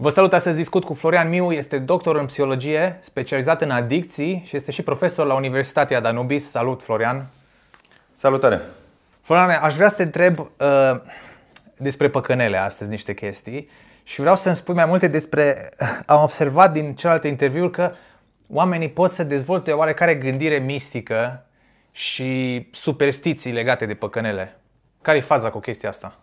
Vă salut, astăzi discut cu Florian Miu, este doctor în psihologie, specializat în adicții și este și profesor la Universitatea Danubis. Salut, Florian! Salutare! Florian, aș vrea să te întreb uh, despre păcănele astăzi, niște chestii și vreau să-mi spui mai multe despre... Am observat din celelalte interviuri că oamenii pot să dezvolte oarecare gândire mistică și superstiții legate de păcănele. Care e faza cu chestia asta?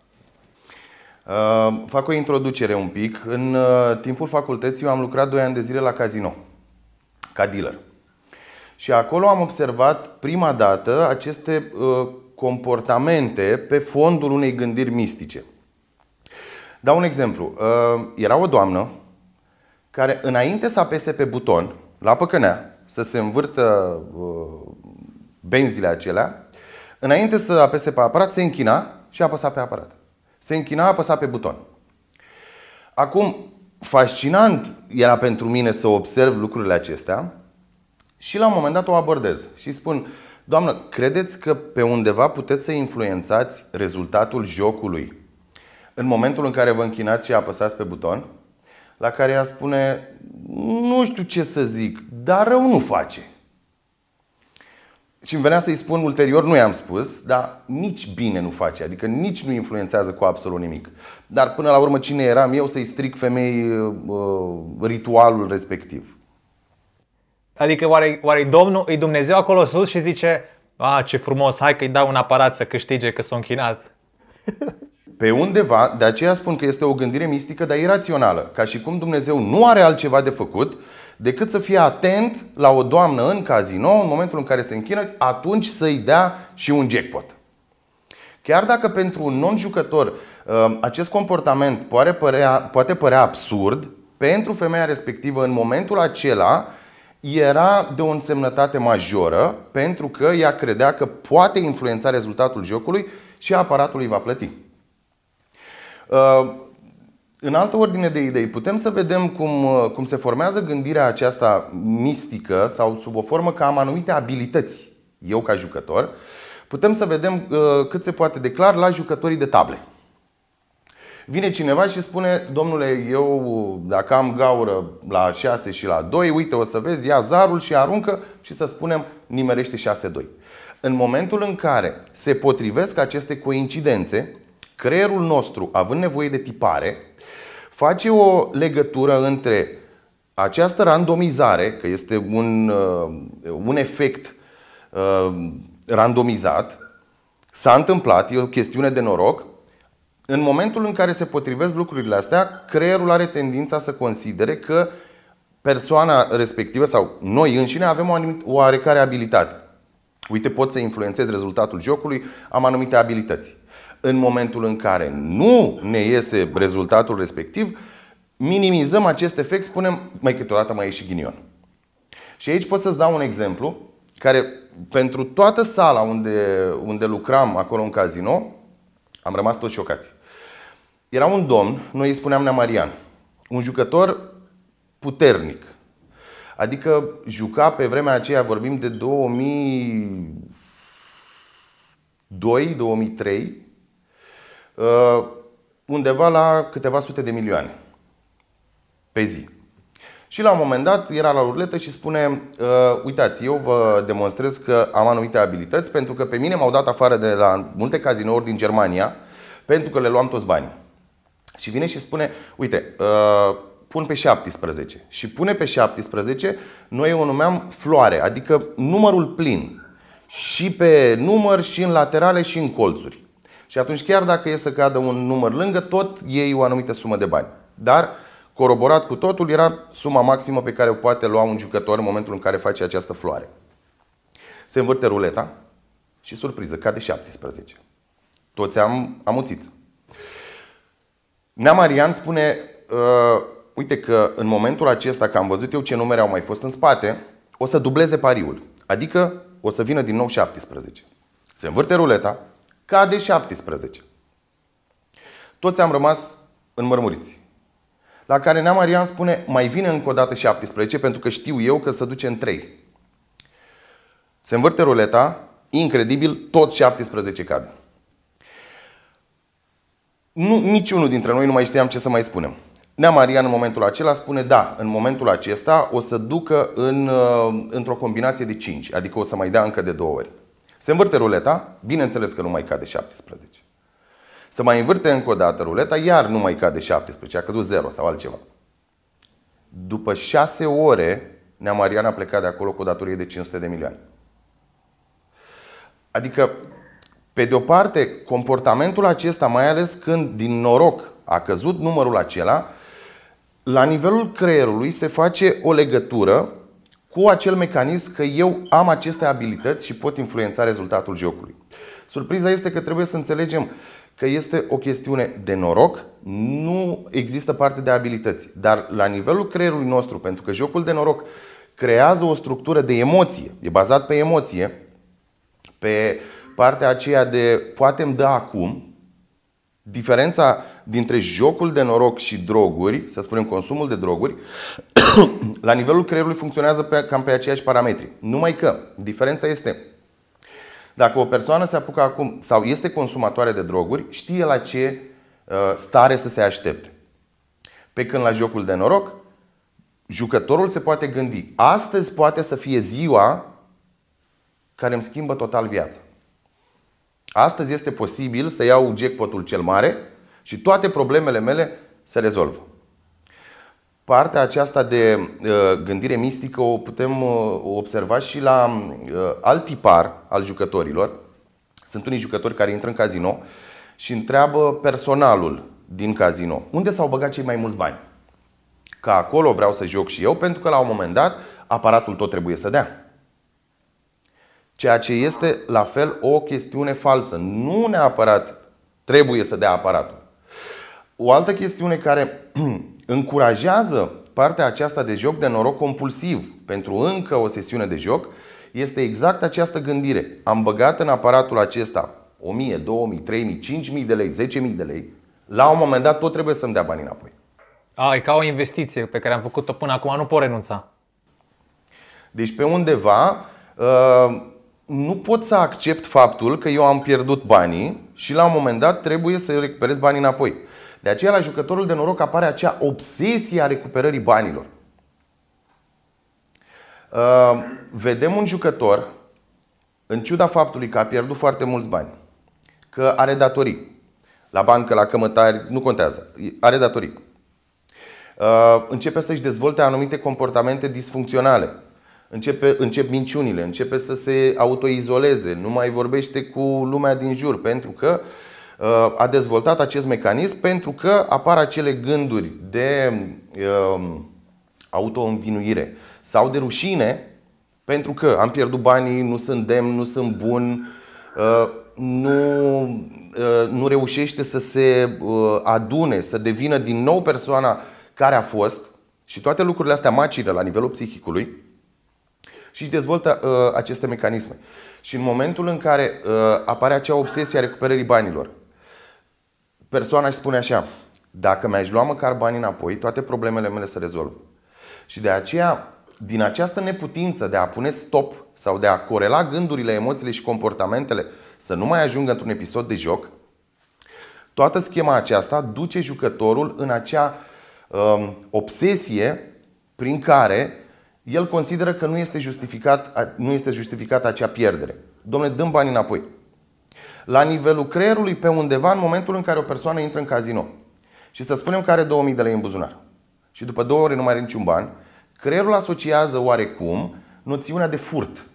Uh, fac o introducere un pic. În uh, timpul facultății eu am lucrat 2 ani de zile la casino, ca dealer. Și acolo am observat prima dată aceste uh, comportamente pe fondul unei gândiri mistice. Dau un exemplu. Uh, era o doamnă care înainte să apese pe buton, la păcănea, să se învârtă uh, benzile acelea, înainte să apese pe aparat, se închina și apăsa pe aparat. Se închina, apăsa pe buton. Acum, fascinant era pentru mine să observ lucrurile acestea și la un moment dat o abordez și spun, Doamnă, credeți că pe undeva puteți să influențați rezultatul jocului în momentul în care vă închinați și apăsați pe buton? La care ea spune, nu știu ce să zic, dar rău nu face. Și îmi venea să-i spun ulterior, nu i-am spus, dar nici bine nu face, adică nici nu influențează cu absolut nimic. Dar până la urmă cine eram eu să-i stric femei uh, ritualul respectiv? Adică oare, oare Domnul, e Dumnezeu acolo sus și zice a, ce frumos, hai că-i dau un aparat să câștige că s-a închinat. Pe undeva, de aceea spun că este o gândire mistică, dar irațională. Ca și cum Dumnezeu nu are altceva de făcut decât să fie atent la o doamnă în casino, în momentul în care se închină, atunci să-i dea și un jackpot. Chiar dacă pentru un non-jucător uh, acest comportament poate părea, poate părea absurd, pentru femeia respectivă în momentul acela era de o însemnătate majoră pentru că ea credea că poate influența rezultatul jocului și aparatul îi va plăti. Uh, în altă ordine de idei, putem să vedem cum, uh, cum se formează gândirea aceasta mistică sau sub o formă că am anumite abilități, eu ca jucător, putem să vedem uh, cât se poate de clar la jucătorii de table. Vine cineva și spune, domnule, eu dacă am gaură la 6 și la 2, uite, o să vezi, ia zarul și aruncă și să spunem, nimerește 6-2. În momentul în care se potrivesc aceste coincidențe, creierul nostru, având nevoie de tipare, face o legătură între această randomizare, că este un, uh, un efect uh, randomizat, s-a întâmplat, e o chestiune de noroc, în momentul în care se potrivesc lucrurile astea, creierul are tendința să considere că persoana respectivă sau noi înșine avem o anumit, oarecare abilitate. Uite, pot să influențez rezultatul jocului, am anumite abilități. În momentul în care nu ne iese rezultatul respectiv, minimizăm acest efect, spunem, mai câteodată mai e și ghinion. Și aici pot să-ți dau un exemplu care pentru toată sala unde, unde lucram acolo în casino, am rămas toți șocați. Era un domn, noi îi spuneam Marian, un jucător puternic. Adică juca pe vremea aceea, vorbim de 2002-2003, uh, undeva la câteva sute de milioane pe zi. Și la un moment dat era la ruletă și spune uh, Uitați, eu vă demonstrez că am anumite abilități Pentru că pe mine m-au dat afară de la multe cazinouri din Germania Pentru că le luam toți banii. Și vine și spune Uite, uh, pun pe 17 Și pune pe 17 Noi o numeam floare Adică numărul plin. Și pe număr, și în laterale, și în colțuri Și atunci chiar dacă e să cadă un număr lângă Tot iei o anumită sumă de bani Dar Coroborat cu totul era suma maximă pe care o poate lua un jucător în momentul în care face această floare. Se învârte ruleta și surpriză, cade 17. Toți am amuțit. Nea Marian spune, uh, uite că în momentul acesta, că am văzut eu ce numere au mai fost în spate, o să dubleze pariul. Adică o să vină din nou 17. Se învârte ruleta, cade 17. Toți am rămas înmărmuriți. La care Nea Marian spune, mai vine încă o dată 17, pentru că știu eu că se duce în 3. Se învârte ruleta, incredibil, tot 17 cade. Nu, niciunul dintre noi nu mai știam ce să mai spunem. Nea Marian în momentul acela spune da, în momentul acesta o să ducă în, uh, într-o combinație de 5, adică o să mai dea încă de două ori. Se învârte ruleta, bineînțeles că nu mai cade 17. Să mai învârte încă o dată ruleta, iar nu mai cade 17, a căzut 0 sau altceva. După 6 ore, Nea Marian a plecat de acolo cu o datorie de 500 de milioane. Adică, pe de o parte, comportamentul acesta, mai ales când din noroc a căzut numărul acela, la nivelul creierului se face o legătură cu acel mecanism că eu am aceste abilități și pot influența rezultatul jocului. Surpriza este că trebuie să înțelegem că este o chestiune de noroc, nu există parte de abilități. Dar la nivelul creierului nostru, pentru că jocul de noroc creează o structură de emoție, e bazat pe emoție, pe partea aceea de poate îmi dă acum, diferența dintre jocul de noroc și droguri, să spunem consumul de droguri, la nivelul creierului funcționează pe, cam pe aceiași parametri. Numai că diferența este dacă o persoană se apucă acum sau este consumatoare de droguri, știe la ce uh, stare să se aștepte. Pe când la jocul de noroc, jucătorul se poate gândi, astăzi poate să fie ziua care îmi schimbă total viața. Astăzi este posibil să iau jackpotul cel mare și toate problemele mele se rezolvă. Partea aceasta de uh, gândire mistică o putem uh, observa și la uh, alt tipar al jucătorilor. Sunt unii jucători care intră în casino și întreabă personalul din casino unde s-au băgat cei mai mulți bani. Că acolo vreau să joc și eu pentru că la un moment dat aparatul tot trebuie să dea. Ceea ce este la fel o chestiune falsă. Nu neapărat trebuie să dea aparatul. O altă chestiune care încurajează partea aceasta de joc de noroc compulsiv pentru încă o sesiune de joc este exact această gândire. Am băgat în aparatul acesta 1000, 2000, 3000, 5000 de lei, 10000 de lei, la un moment dat tot trebuie să-mi dea bani înapoi. A, e ca o investiție pe care am făcut-o până acum, nu pot renunța. Deci pe undeva uh, nu pot să accept faptul că eu am pierdut banii și la un moment dat trebuie să recuperez banii înapoi. De aceea la jucătorul de noroc apare acea obsesie a recuperării banilor. Uh, vedem un jucător, în ciuda faptului că a pierdut foarte mulți bani, că are datorii, la bancă, la cămătari, nu contează, are datorii. Uh, începe să-și dezvolte anumite comportamente disfuncționale. Începe, încep minciunile, începe să se autoizoleze, nu mai vorbește cu lumea din jur, pentru că uh, a dezvoltat acest mecanism pentru că apar acele gânduri de um, auto-învinuire sau de rușine pentru că am pierdut banii, nu sunt demn, nu sunt bun, uh, nu, uh, nu reușește să se uh, adune, să devină din nou persoana care a fost și toate lucrurile astea macire la nivelul psihicului și își dezvoltă aceste mecanisme. Și în momentul în care apare acea obsesie a recuperării banilor, persoana își spune așa, dacă mi-aș lua măcar banii înapoi, toate problemele mele se rezolvă. Și de aceea, din această neputință de a pune stop sau de a corela gândurile, emoțiile și comportamentele să nu mai ajungă într-un episod de joc, toată schema aceasta duce jucătorul în acea um, obsesie prin care el consideră că nu este justificat, nu este justificat acea pierdere. Domnule, dăm bani înapoi la nivelul creierului pe undeva în momentul în care o persoană intră în casino și să spunem că are 2000 de lei în buzunar și după două ore nu mai are niciun ban, creierul asociază oarecum noțiunea de furt.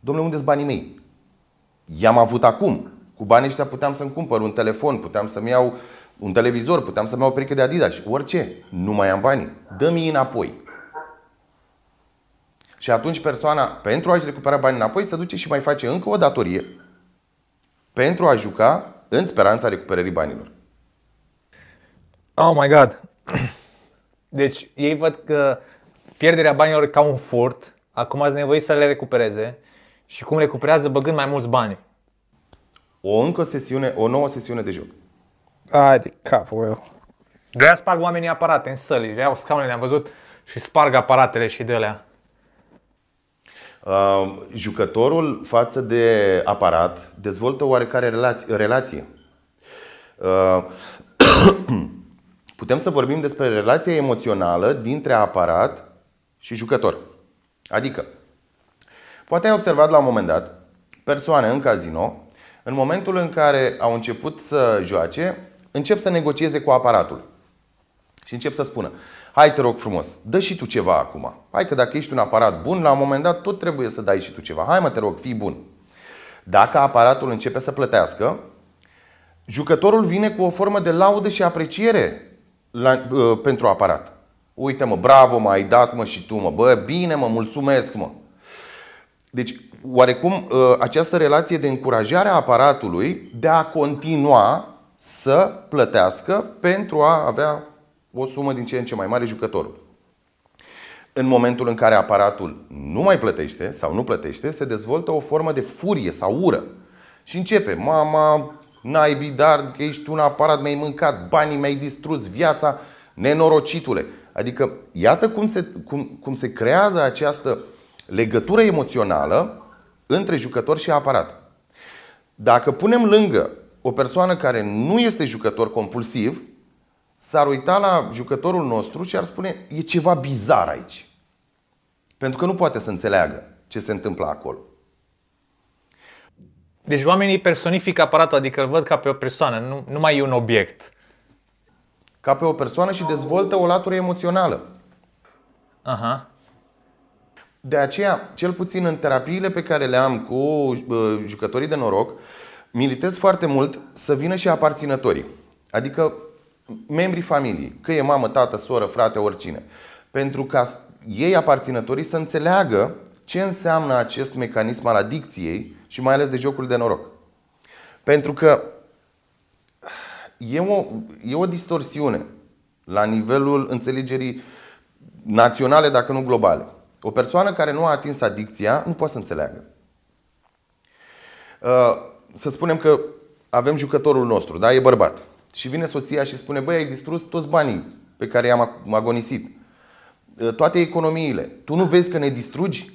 Domnule, unde sunt banii mei? I-am avut acum. Cu banii ăștia puteam să-mi cumpăr un telefon, puteam să-mi iau un televizor, puteam să-mi iau o pereche de Adidas, orice. Nu mai am banii. Dă-mi înapoi. Și atunci persoana, pentru a-și recupera banii înapoi, se duce și mai face încă o datorie pentru a juca în speranța recuperării banilor. Oh my god! Deci ei văd că pierderea banilor e ca un furt, acum ați nevoie să le recupereze și cum recuperează băgând mai mulți bani. O încă sesiune, o nouă sesiune de joc. Ai de capul meu. De-aia sparg oamenii aparate în săli, iau scaunele, am văzut și sparg aparatele și de alea. Uh, jucătorul față de aparat dezvoltă oarecare relație. relație. Uh, Putem să vorbim despre relația emoțională dintre aparat și jucător. Adică, poate ai observat la un moment dat persoane în casino, în momentul în care au început să joace, încep să negocieze cu aparatul. Și încep să spună, hai te rog frumos, dă și tu ceva acum. Hai că dacă ești un aparat bun, la un moment dat tot trebuie să dai și tu ceva. Hai mă te rog, fii bun. Dacă aparatul începe să plătească, jucătorul vine cu o formă de laudă și apreciere la, uh, pentru aparat. Uite mă, bravo, mă, ai dat mă și tu mă, bă, bine mă, mulțumesc mă. Deci, oarecum, uh, această relație de încurajare a aparatului de a continua să plătească pentru a avea o sumă din ce în ce mai mare jucătorul. În momentul în care aparatul nu mai plătește sau nu plătește, se dezvoltă o formă de furie sau ură. Și începe, mama, naibii, dar că ești un aparat, mi-ai mâncat banii, mi-ai distrus viața, nenorocitule. Adică, iată cum se, cum, cum se creează această legătură emoțională între jucător și aparat. Dacă punem lângă o persoană care nu este jucător compulsiv, s-ar uita la jucătorul nostru și ar spune e ceva bizar aici. Pentru că nu poate să înțeleagă ce se întâmplă acolo. Deci oamenii personifică aparatul, adică îl văd ca pe o persoană, nu, nu mai e un obiect. Ca pe o persoană și dezvoltă o latură emoțională. Aha. De aceea, cel puțin în terapiile pe care le am cu uh, jucătorii de noroc, militez foarte mult să vină și aparținătorii. Adică membrii familiei, că e mamă, tată, soră, frate, oricine. Pentru ca ei, aparținătorii, să înțeleagă ce înseamnă acest mecanism al adicției și mai ales de jocul de noroc. Pentru că e o, e o distorsiune la nivelul înțelegerii naționale, dacă nu globale. O persoană care nu a atins adicția nu poate să înțeleagă. Uh, să spunem că avem jucătorul nostru, da? E bărbat. Și vine soția și spune, băi, ai distrus toți banii pe care i-am agonisit. Uh, toate economiile. Tu nu vezi că ne distrugi?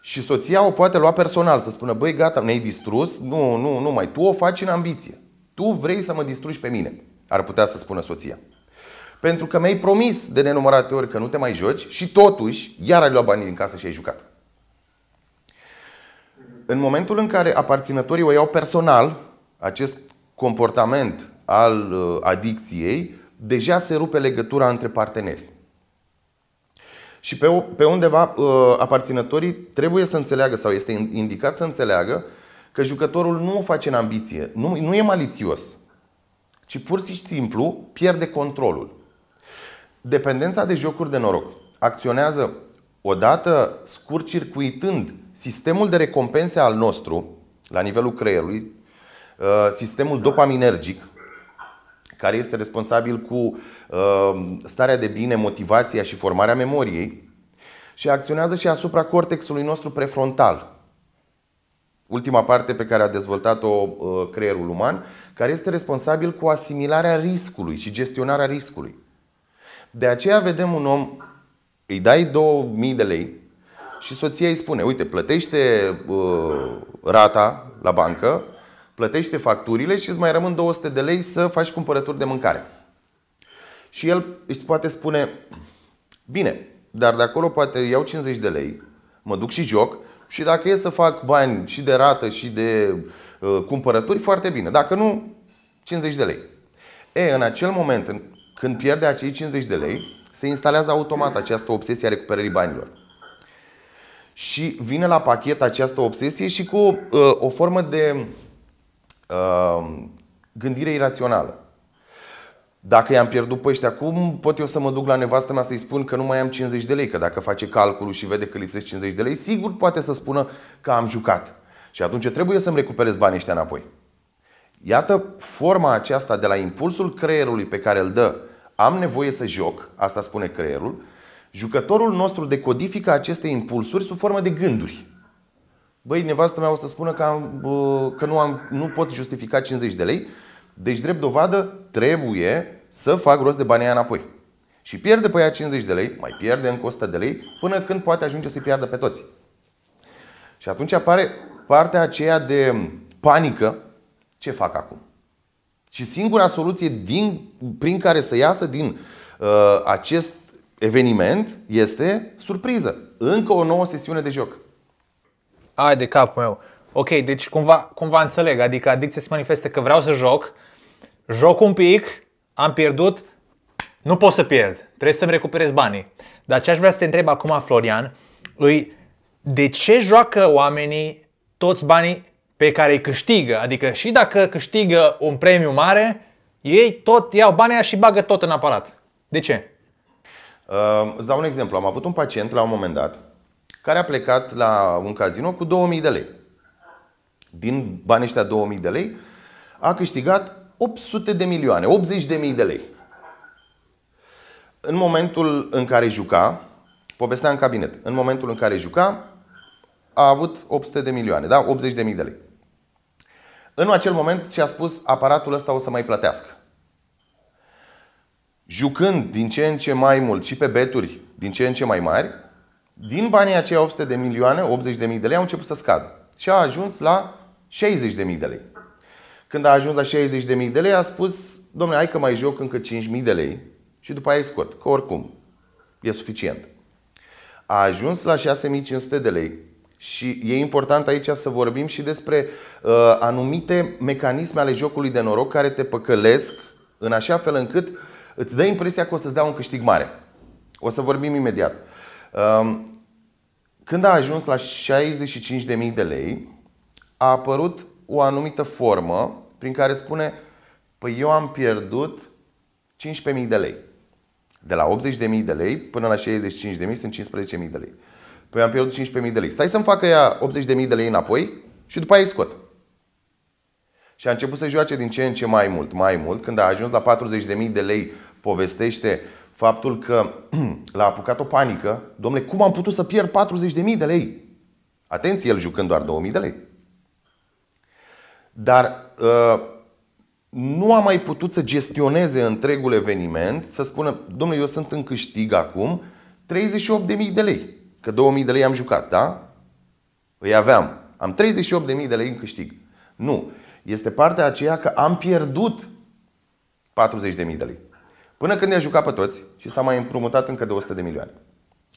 Și soția o poate lua personal, să spună, băi, gata, ne-ai distrus? Nu, nu, nu mai. Tu o faci în ambiție. Tu vrei să mă distrugi pe mine, ar putea să spună soția. Pentru că mi-ai promis de nenumărate ori că nu te mai joci și totuși iar ai luat banii din casă și ai jucat. În momentul în care aparținătorii o iau personal, acest comportament al uh, adicției, deja se rupe legătura între parteneri. Și pe, pe undeva uh, aparținătorii trebuie să înțeleagă sau este indicat să înțeleagă că jucătorul nu o face în ambiție, nu, nu e malițios, ci pur și simplu pierde controlul. Dependența de jocuri de noroc acționează odată scurt-circuitând sistemul de recompense al nostru la nivelul creierului, uh, sistemul dopaminergic, care este responsabil cu uh, starea de bine, motivația și formarea memoriei și acționează și asupra cortexului nostru prefrontal. Ultima parte pe care a dezvoltat-o uh, creierul uman, care este responsabil cu asimilarea riscului și gestionarea riscului. De aceea vedem un om, îi dai 2000 de lei și soția îi spune, uite, plătește uh, rata la bancă, plătește facturile și îți mai rămân 200 de lei să faci cumpărături de mâncare. Și el își poate spune, bine, dar de acolo poate iau 50 de lei, mă duc și joc și dacă e să fac bani și de rată și de uh, cumpărături, foarte bine. Dacă nu, 50 de lei. E, în acel moment, când pierde acei 50 de lei, se instalează automat această obsesie a recuperării banilor. Și vine la pachet această obsesie și cu uh, o formă de uh, gândire irațională. Dacă i-am pierdut pe ăștia, cum pot eu să mă duc la nevastă mea să-i spun că nu mai am 50 de lei? Că dacă face calculul și vede că lipsesc 50 de lei, sigur poate să spună că am jucat. Și atunci trebuie să-mi recuperez banii ăștia înapoi. Iată forma aceasta de la impulsul creierului pe care îl dă am nevoie să joc, asta spune creierul, jucătorul nostru decodifică aceste impulsuri sub formă de gânduri. Băi, nevastă mea o să spună că, am, că nu, am, nu pot justifica 50 de lei, deci drept dovadă trebuie să fac rost de banii aia înapoi. Și pierde pe ea 50 de lei, mai pierde încă 100 de lei, până când poate ajunge să-i piardă pe toți. Și atunci apare partea aceea de panică. Ce fac acum? Și singura soluție din, prin care să iasă din uh, acest eveniment este surpriză. Încă o nouă sesiune de joc. Ai de capul meu. Ok, deci cumva, cumva înțeleg. Adică adicția se manifestă că vreau să joc, joc un pic, am pierdut, nu pot să pierd. Trebuie să-mi recuperez banii. Dar ce aș vrea să te întreb acum, Florian, îi de ce joacă oamenii toți banii pe care îi câștigă? Adică și dacă câștigă un premiu mare, ei tot iau banii și bagă tot în aparat. De ce? Uh, îți dau un exemplu. Am avut un pacient la un moment dat care a plecat la un casino cu 2000 de lei. Din banii ăștia 2000 de lei a câștigat 800 de milioane, 80 de mii de lei. În momentul în care juca, povestea în cabinet, în momentul în care juca, a avut 800 de milioane, da? 80 de mii de lei. În acel moment și-a spus, aparatul ăsta o să mai plătească. Jucând din ce în ce mai mult și pe beturi din ce în ce mai mari, din banii aceia 800 de milioane, 80 de mii de lei au început să scadă. Și a ajuns la 60 de mii de lei. Când a ajuns la 60 de mii de lei, a spus, domnule, hai că mai joc încă 5 mii de lei și după aia îi scot, că oricum e suficient. A ajuns la 6500 de lei și e important aici să vorbim și despre uh, anumite mecanisme ale jocului de noroc care te păcălesc în așa fel încât îți dă impresia că o să-ți dea un câștig mare. O să vorbim imediat. Uh, când a ajuns la 65.000 de lei, a apărut o anumită formă prin care spune Păi eu am pierdut 15.000 de lei. De la 80.000 de lei până la 65.000 sunt 15.000 de lei. Păi am pierdut 15.000 de lei. Stai să-mi facă ea 80.000 de lei înapoi și după aia îi scot. Și a început să joace din ce în ce mai mult, mai mult. Când a ajuns la 40.000 de lei, povestește faptul că l-a apucat o panică. Domnule, cum am putut să pierd 40.000 de lei? Atenție, el jucând doar 2.000 de lei. Dar uh, nu a mai putut să gestioneze întregul eveniment, să spună, domnule, eu sunt în câștig acum 38.000 de lei. Că 2.000 de lei am jucat, da? Îi aveam. Am 38.000 de lei în câștig. Nu. Este partea aceea că am pierdut 40.000 de lei. Până când i-a jucat pe toți și s-a mai împrumutat încă de 100 de milioane.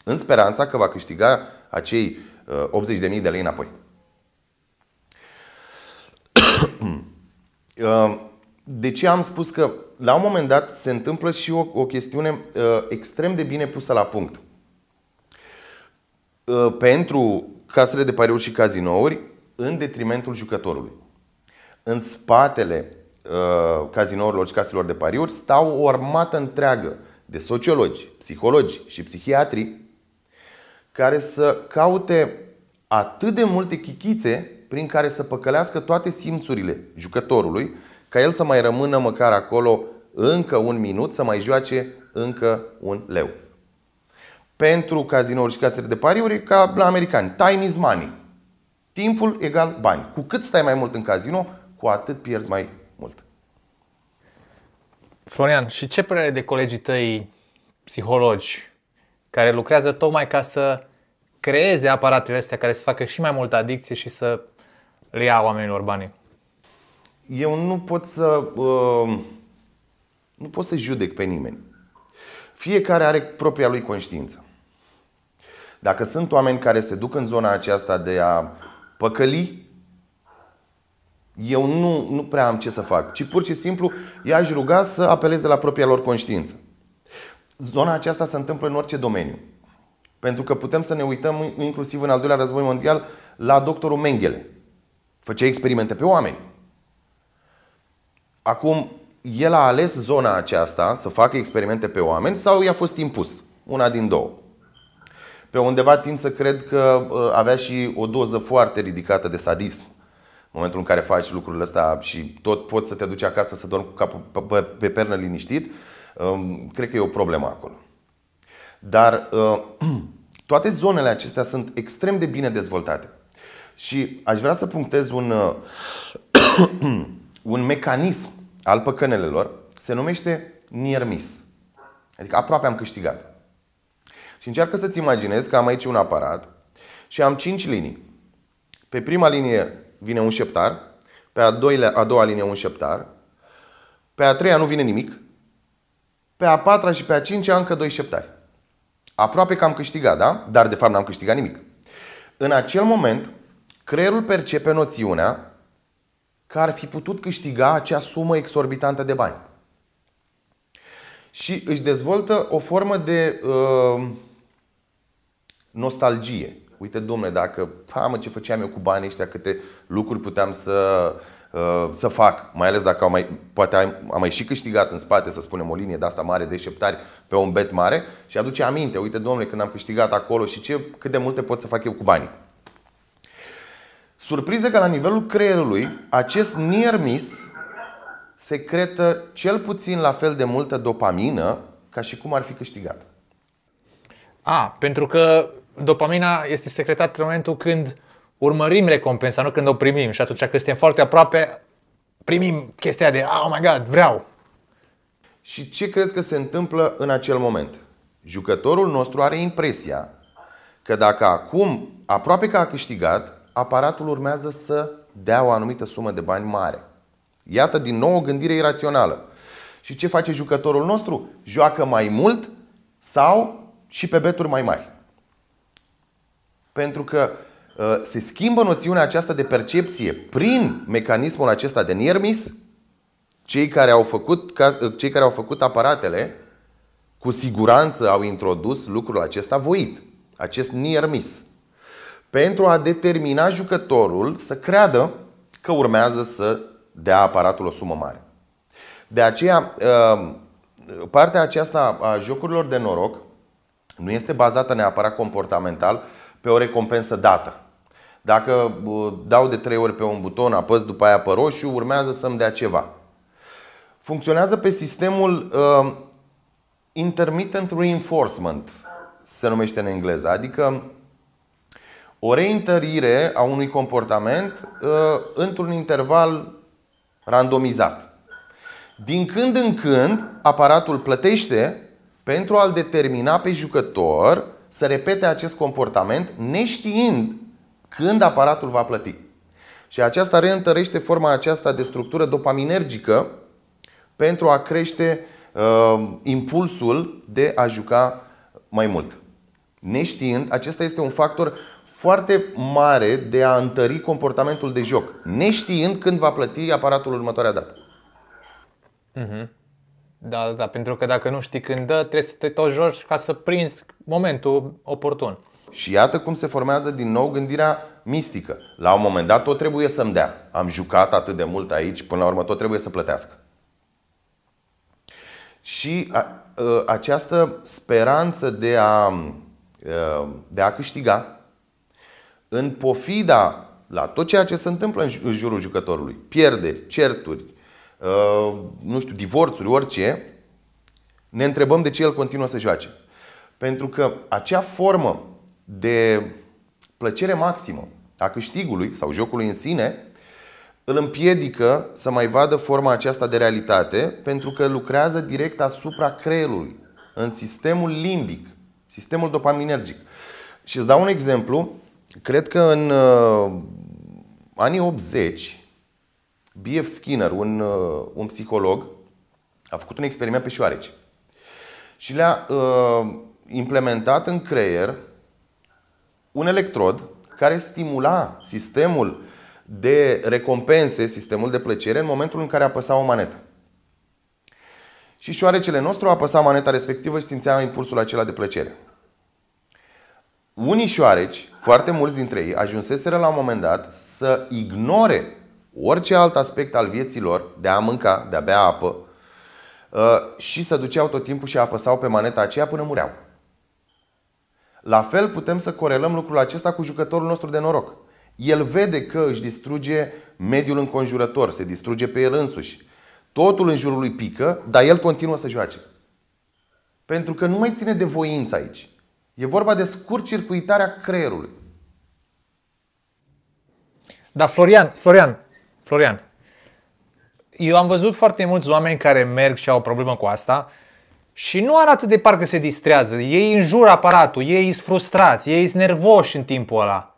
În speranța că va câștiga acei uh, 80.000 de lei înapoi. Uh, de ce am spus că la un moment dat se întâmplă și o, o chestiune uh, extrem de bine pusă la punct. Uh, pentru casele de pariuri și cazinouri, în detrimentul jucătorului. În spatele uh, cazinourilor și caselor de pariuri stau o armată întreagă de sociologi, psihologi și psihiatri care să caute atât de multe chichițe prin care să păcălească toate simțurile jucătorului, ca el să mai rămână măcar acolo încă un minut, să mai joace încă un leu. Pentru cazinouri și casele de pariuri, ca la americani, time is money. Timpul egal bani. Cu cât stai mai mult în casino, cu atât pierzi mai mult. Florian, și ce părere de colegii tăi psihologi care lucrează tocmai ca să creeze aparatele astea care să facă și mai multă adicție și să le ia oamenilor banii? Eu nu pot să uh, nu pot să judec pe nimeni. Fiecare are propria lui conștiință. Dacă sunt oameni care se duc în zona aceasta de a păcăli, eu nu, nu prea am ce să fac, ci pur și simplu i-aș ruga să apeleze la propria lor conștiință. Zona aceasta se întâmplă în orice domeniu. Pentru că putem să ne uităm inclusiv în al doilea război mondial la doctorul Mengele. Făcea experimente pe oameni. Acum, el a ales zona aceasta să facă experimente pe oameni sau i-a fost impus? Una din două. Pe undeva tind să cred că uh, avea și o doză foarte ridicată de sadism. În momentul în care faci lucrurile astea și tot poți să te duci acasă să dormi cu capul pe, pe pernă liniștit, um, cred că e o problemă acolo. Dar uh, toate zonele acestea sunt extrem de bine dezvoltate. Și aș vrea să punctez un, uh, un mecanism al păcănelelor, se numește near miss. Adică aproape am câștigat. Și încearcă să-ți imaginezi că am aici un aparat și am 5 linii. Pe prima linie vine un șeptar, pe a, doilea, a doua linie un șeptar, Pe a treia nu vine nimic. Pe a patra și pe a cincea încă doi șeptari. Aproape că am câștigat, da? Dar de fapt n-am câștigat nimic. În acel moment, creierul percepe noțiunea că ar fi putut câștiga acea sumă exorbitantă de bani. Și își dezvoltă o formă de uh, nostalgie. Uite, domne, dacă, famă ce făceam eu cu banii ăștia, câte lucruri puteam să, uh, să fac, mai ales dacă am mai, poate am, am mai și câștigat în spate, să spunem, o linie de asta mare de șeptari pe un bet mare și aduce aminte, uite, domnule, când am câștigat acolo și ce, cât de multe pot să fac eu cu banii. Surpriză că la nivelul creierului, acest near miss secretă cel puțin la fel de multă dopamină ca și cum ar fi câștigat. A, pentru că dopamina este secretată în momentul când urmărim recompensa, nu când o primim. Și atunci când suntem foarte aproape, primim chestia de oh my god, vreau. Și ce crezi că se întâmplă în acel moment? Jucătorul nostru are impresia că dacă acum aproape că a câștigat, aparatul urmează să dea o anumită sumă de bani mare. Iată din nou o gândire irațională. Și ce face jucătorul nostru? Joacă mai mult sau și pe beturi mai mari. Pentru că uh, se schimbă noțiunea aceasta de percepție prin mecanismul acesta de near miss. Cei care au făcut, uh, cei care au făcut aparatele cu siguranță au introdus lucrul acesta voit, acest near miss, pentru a determina jucătorul să creadă că urmează să dea aparatul o sumă mare. De aceea, uh, partea aceasta a jocurilor de noroc nu este bazată neapărat comportamental pe o recompensă dată. Dacă dau de trei ori pe un buton, apăs după aia pe roșu, urmează să-mi dea ceva. Funcționează pe sistemul uh, intermittent reinforcement, se numește în engleză, adică o reîntărire a unui comportament uh, într-un interval randomizat. Din când în când, aparatul plătește pentru a-l determina pe jucător să repete acest comportament neștiind când aparatul va plăti. Și aceasta reîntărește forma aceasta de structură dopaminergică pentru a crește uh, impulsul de a juca mai mult. Neștiind, acesta este un factor foarte mare de a întări comportamentul de joc, neștiind când va plăti aparatul următoarea dată. Uh-huh. Da, da, da, pentru că dacă nu știi când dă, trebuie să te tot joci ca să prinzi momentul oportun. Și iată cum se formează din nou gândirea mistică. La un moment dat tot trebuie să-mi dea. Am jucat atât de mult aici, până la urmă tot trebuie să plătească. Și a, a, această speranță de a, a, de a câștiga în pofida la tot ceea ce se întâmplă în jurul jucătorului, pierderi, certuri, Uh, nu știu, divorțuri, orice, ne întrebăm de ce el continuă să joace. Pentru că acea formă de plăcere maximă a câștigului sau jocului în sine îl împiedică să mai vadă forma aceasta de realitate pentru că lucrează direct asupra creierului, în sistemul limbic, sistemul dopaminergic. Și îți dau un exemplu. Cred că în uh, anii 80 B.F. Skinner, un, uh, un psiholog, a făcut un experiment pe șoareci și le-a uh, implementat în creier un electrod care stimula sistemul de recompense, sistemul de plăcere, în momentul în care apăsa o manetă. Și șoarecele nostru apăsa maneta respectivă și simțea impulsul acela de plăcere. Unii șoareci, foarte mulți dintre ei, ajunseseră la un moment dat să ignore orice alt aspect al vieților, de a mânca, de a bea apă, uh, și se duceau tot timpul și apăsau pe maneta aceea până mureau. La fel putem să corelăm lucrul acesta cu jucătorul nostru de noroc. El vede că își distruge mediul înconjurător, se distruge pe el însuși. Totul în jurul lui pică, dar el continuă să joace. Pentru că nu mai ține de voință aici. E vorba de scurt circuitarea creierului. Da, Florian, Florian, Florian, eu am văzut foarte mulți oameni care merg și au o problemă cu asta și nu arată de parcă se distrează. Ei înjură aparatul, ei sunt frustrați, ei sunt nervoși în timpul ăla.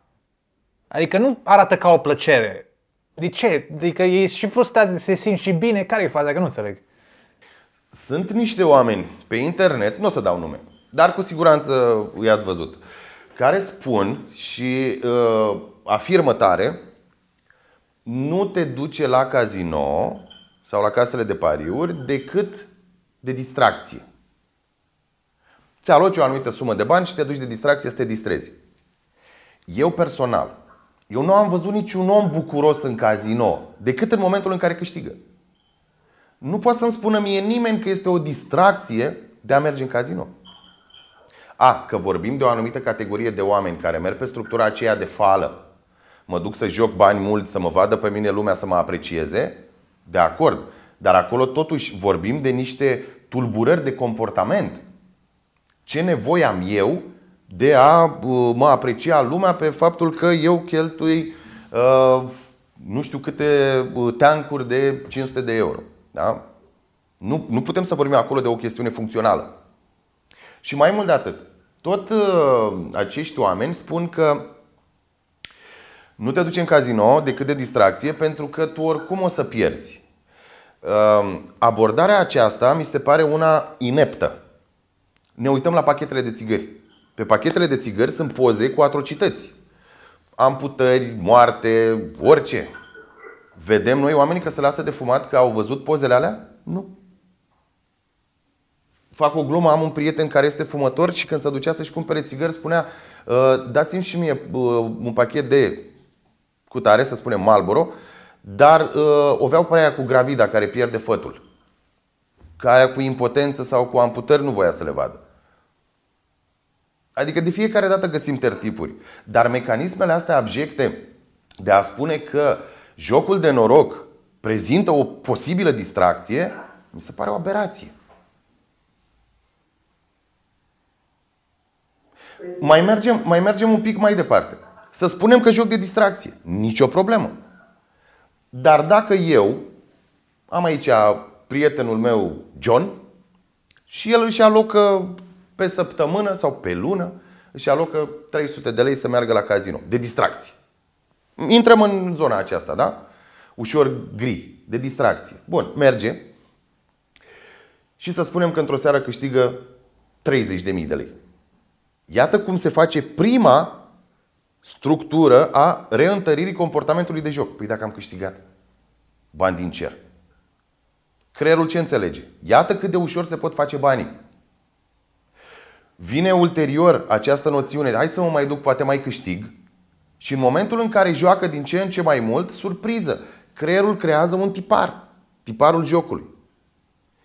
Adică nu arată ca o plăcere. De ce? Adică ei sunt și frustrați, se simt și bine. Care e faza? Că nu înțeleg. Sunt niște oameni pe internet, nu o să dau nume, dar cu siguranță i-ați văzut, care spun și uh, afirmă tare nu te duce la casino sau la casele de pariuri decât de distracție. Ți aloci o anumită sumă de bani și te duci de distracție să te distrezi. Eu personal, eu nu am văzut niciun om bucuros în casino decât în momentul în care câștigă. Nu poate să-mi spună mie nimeni că este o distracție de a merge în casino. A, că vorbim de o anumită categorie de oameni care merg pe structura aceea de fală. Mă duc să joc bani mulți, să mă vadă pe mine lumea, să mă aprecieze. De acord. Dar acolo totuși vorbim de niște tulburări de comportament. Ce nevoie am eu de a uh, mă aprecia lumea pe faptul că eu cheltui uh, nu știu câte uh, teancuri de 500 de euro. Da? Nu, nu putem să vorbim acolo de o chestiune funcțională. Și mai mult de atât, tot uh, acești oameni spun că nu te duci în casino decât de distracție pentru că tu oricum o să pierzi. Uh, abordarea aceasta mi se pare una ineptă. Ne uităm la pachetele de țigări. Pe pachetele de țigări sunt poze cu atrocități. Amputări, moarte, orice. Vedem noi oamenii că se lasă de fumat, că au văzut pozele alea? Nu. Fac o glumă, am un prieten care este fumător și când se ducea să-și cumpere țigări spunea ă, dați-mi și mie un pachet de cutare, să spunem Marlboro, dar ă, oveau pe aia cu gravida care pierde fătul. Ca aia cu impotență sau cu amputări nu voia să le vadă. Adică de fiecare dată găsim tertipuri. Dar mecanismele astea abjecte de a spune că jocul de noroc prezintă o posibilă distracție, mi se pare o aberație. Mai mergem, mai mergem un pic mai departe. Să spunem că joc de distracție. Nicio problemă. Dar dacă eu am aici prietenul meu John și el își alocă pe săptămână sau pe lună își alocă 300 de lei să meargă la casino, de distracție. Intrăm în zona aceasta, da? Ușor gri, de distracție. Bun, merge. Și să spunem că într-o seară câștigă 30.000 de lei. Iată cum se face prima structură a reîntăririi comportamentului de joc. Păi dacă am câștigat bani din cer. Creierul ce înțelege? Iată cât de ușor se pot face banii. Vine ulterior această noțiune, hai să mă mai duc, poate mai câștig. Și în momentul în care joacă din ce în ce mai mult, surpriză, creierul creează un tipar, tiparul jocului.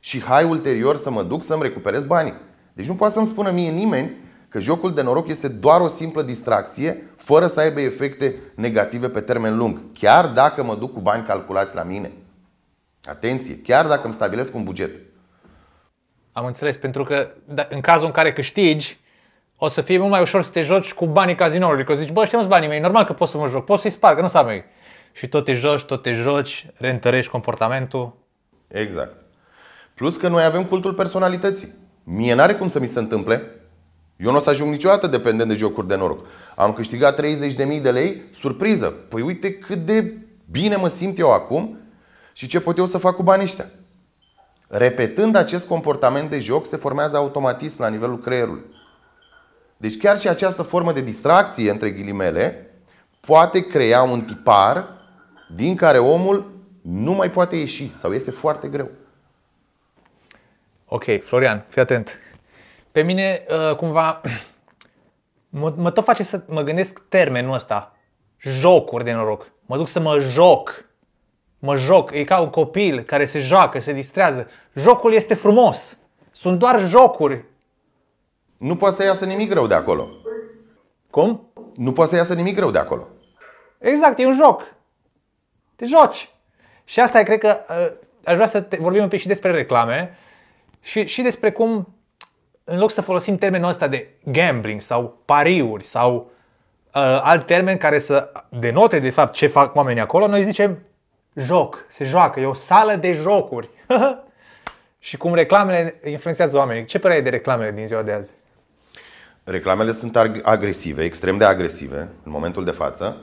Și hai ulterior să mă duc să-mi recuperez banii. Deci nu poate să-mi spună mie nimeni că jocul de noroc este doar o simplă distracție, fără să aibă efecte negative pe termen lung. Chiar dacă mă duc cu bani calculați la mine. Atenție, chiar dacă îmi stabilesc un buget. Am înțeles, pentru că da, în cazul în care câștigi, o să fie mult mai ușor să te joci cu banii cazinoului. Că zici, bă, ăștia banii mei, normal că pot să mă joc, pot să-i sparg, nu s mei. Și tot te joci, tot te joci, reîntărești comportamentul. Exact. Plus că noi avem cultul personalității. Mie n-are cum să mi se întâmple. Eu nu o să ajung niciodată dependent de jocuri de noroc. Am câștigat 30.000 de lei, surpriză. Păi uite cât de bine mă simt eu acum și ce pot eu să fac cu banii ăștia. Repetând acest comportament de joc, se formează automatism la nivelul creierului. Deci chiar și această formă de distracție, între ghilimele, poate crea un tipar din care omul nu mai poate ieși sau iese foarte greu. Ok, Florian, fii atent. Pe mine, uh, cumva, mă, mă tot face să mă gândesc termenul ăsta. Jocuri de noroc. Mă duc să mă joc mă joc, e ca un copil care se joacă, se distrează. Jocul este frumos. Sunt doar jocuri. Nu poate să iasă nimic rău de acolo. Cum? Nu poate să iasă nimic rău de acolo. Exact, e un joc. Te joci. Și asta e, cred că, uh, aș vrea să te, vorbim un pic și despre reclame și, și despre cum, în loc să folosim termenul ăsta de gambling sau pariuri sau uh, alt termen care să denote de fapt ce fac oamenii acolo, noi zicem joc, se joacă, e o sală de jocuri. și cum reclamele influențează oamenii. Ce părere ai de reclamele din ziua de azi? Reclamele sunt agresive, extrem de agresive în momentul de față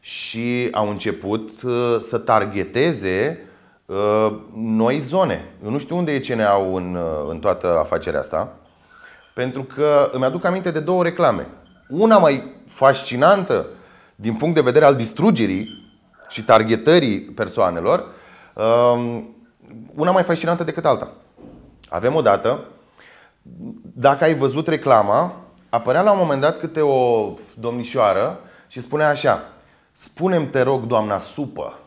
și au început uh, să targeteze uh, noi zone. Eu nu știu unde e CNA-ul în, uh, în toată afacerea asta, pentru că îmi aduc aminte de două reclame. Una mai fascinantă din punct de vedere al distrugerii și targetării persoanelor, um, una mai fascinantă decât alta. Avem o dată, dacă ai văzut reclama, apărea la un moment dat câte o domnișoară și spunea așa Spunem te rog, doamna supă,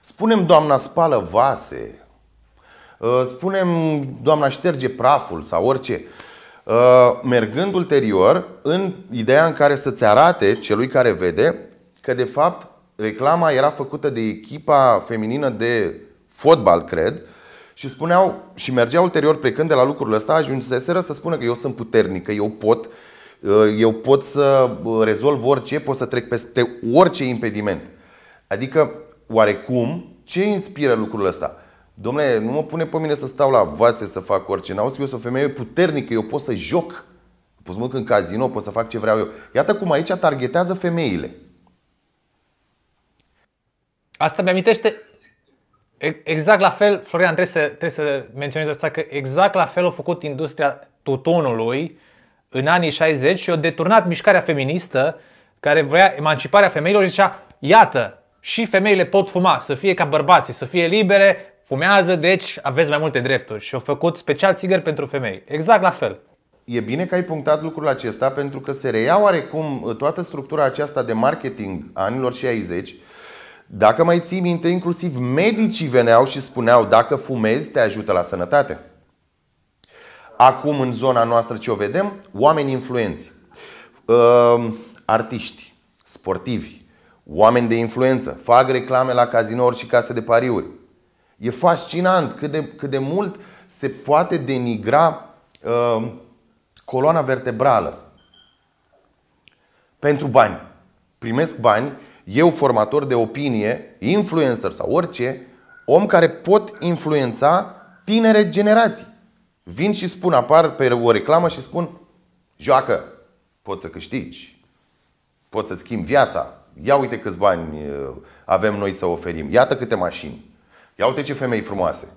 spunem doamna spală vase, uh, spunem doamna șterge praful sau orice. Uh, mergând ulterior în ideea în care să-ți arate celui care vede că de fapt reclama era făcută de echipa feminină de fotbal, cred, și spuneau și mergeau ulterior plecând de la lucrurile astea, ajunseseră să spună că eu sunt puternică, eu pot, uh, eu pot să rezolv orice, pot să trec peste orice impediment. Adică, oarecum, ce inspiră lucrul ăsta? Domnule, nu mă pune pe mine să stau la vase să fac orice. N-auzi că eu sunt o femeie puternică, eu pot să joc. Pot să mă în casino, pot să fac ce vreau eu. Iată cum aici targetează femeile. Asta mi-amintește exact la fel, Florian, trebuie să, trebuie să menționez asta, că exact la fel a făcut industria tutunului în anii 60 și a deturnat mișcarea feministă care vrea emanciparea femeilor și zicea, iată, și femeile pot fuma, să fie ca bărbații, să fie libere, fumează, deci aveți mai multe drepturi. Și au făcut special țigări pentru femei. Exact la fel. E bine că ai punctat lucrul acesta pentru că se reia oarecum toată structura aceasta de marketing anilor 60 dacă mai ții minte, inclusiv medicii veneau și spuneau dacă fumezi te ajută la sănătate. Acum în zona noastră ce o vedem? Oameni influenți, uh, artiști, sportivi, oameni de influență, fac reclame la cazinouri și case de pariuri. E fascinant cât de, cât de mult se poate denigra uh, coloana vertebrală. Pentru bani. Primesc bani eu formator de opinie, influencer sau orice, om care pot influența tinere generații. Vin și spun, apar pe o reclamă și spun, joacă, poți să câștigi, poți să-ți schimbi viața, ia uite câți bani uh, avem noi să oferim, iată câte mașini, ia uite ce femei frumoase.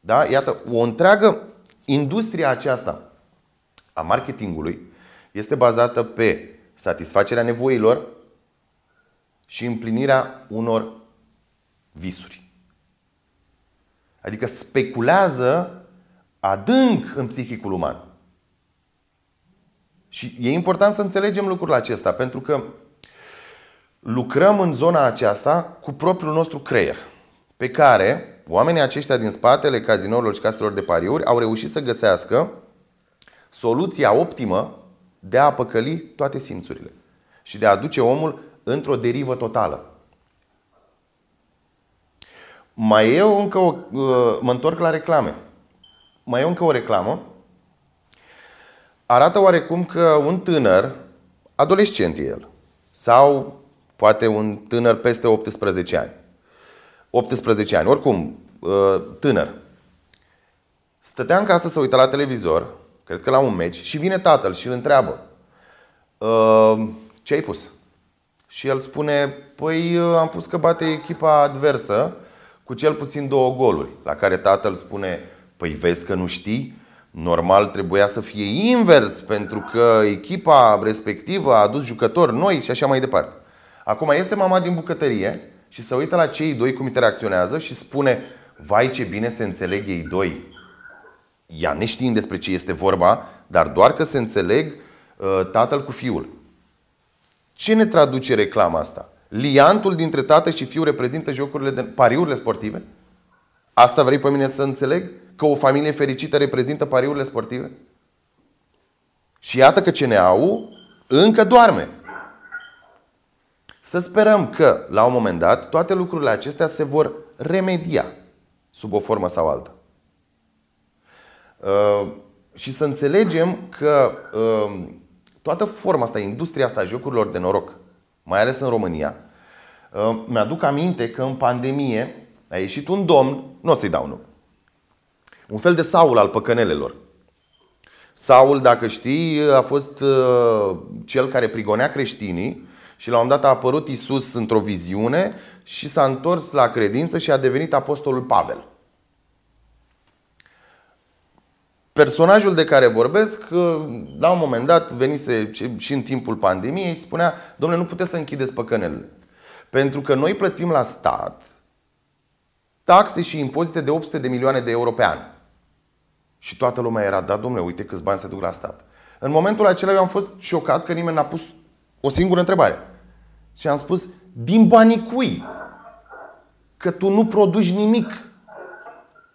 Da? Iată, o întreagă industrie aceasta a marketingului este bazată pe satisfacerea nevoilor și împlinirea unor visuri. Adică speculează adânc în psihicul uman. Și e important să înțelegem lucrul acesta, pentru că lucrăm în zona aceasta cu propriul nostru creier, pe care oamenii aceștia din spatele cazinourilor și caselor de pariuri au reușit să găsească soluția optimă de a păcăli toate simțurile și de a aduce omul într-o derivă totală. Mai e încă o. Uh, mă întorc la reclame. Mai e încă o reclamă. Arată oarecum că un tânăr, adolescent e el, sau poate un tânăr peste 18 ani. 18 ani, oricum, uh, tânăr. Stătea în casă să uită la televizor cred că la un meci, și vine tatăl și îl întreabă ă, ce ai pus? Și el spune, păi am pus că bate echipa adversă cu cel puțin două goluri. La care tatăl spune, păi vezi că nu știi? Normal trebuia să fie invers, pentru că echipa respectivă a adus jucători noi și așa mai departe. Acum iese mama din bucătărie și se uită la cei doi cum interacționează și spune Vai ce bine se înțeleg ei doi ea neștiind despre ce este vorba, dar doar că se înțeleg uh, tatăl cu fiul. Ce ne traduce reclama asta? Liantul dintre tată și fiu reprezintă jocurile de pariurile sportive? Asta vrei pe mine să înțeleg? Că o familie fericită reprezintă pariurile sportive? Și iată că CNA-ul încă doarme. Să sperăm că, la un moment dat, toate lucrurile acestea se vor remedia sub o formă sau alta. Uh, și să înțelegem că uh, toată forma asta, industria asta a jocurilor de noroc, mai ales în România, uh, mi-aduc aminte că în pandemie a ieșit un domn, nu o să-i dau nume, un fel de Saul al păcănelelor. Saul, dacă știi, a fost cel care prigonea creștinii Și la un moment dat a apărut Isus într-o viziune și s-a întors la credință și a devenit apostolul Pavel. Personajul de care vorbesc, la un moment dat, venise și în timpul pandemiei și spunea, domnule, nu puteți să închideți păcănelele. Pentru că noi plătim la stat taxe și impozite de 800 de milioane de euro pe an. Și toată lumea era, da, domnule, uite câți bani se duc la stat. În momentul acela eu am fost șocat că nimeni n-a pus o singură întrebare. Și am spus, din banii cui? Că tu nu produci nimic.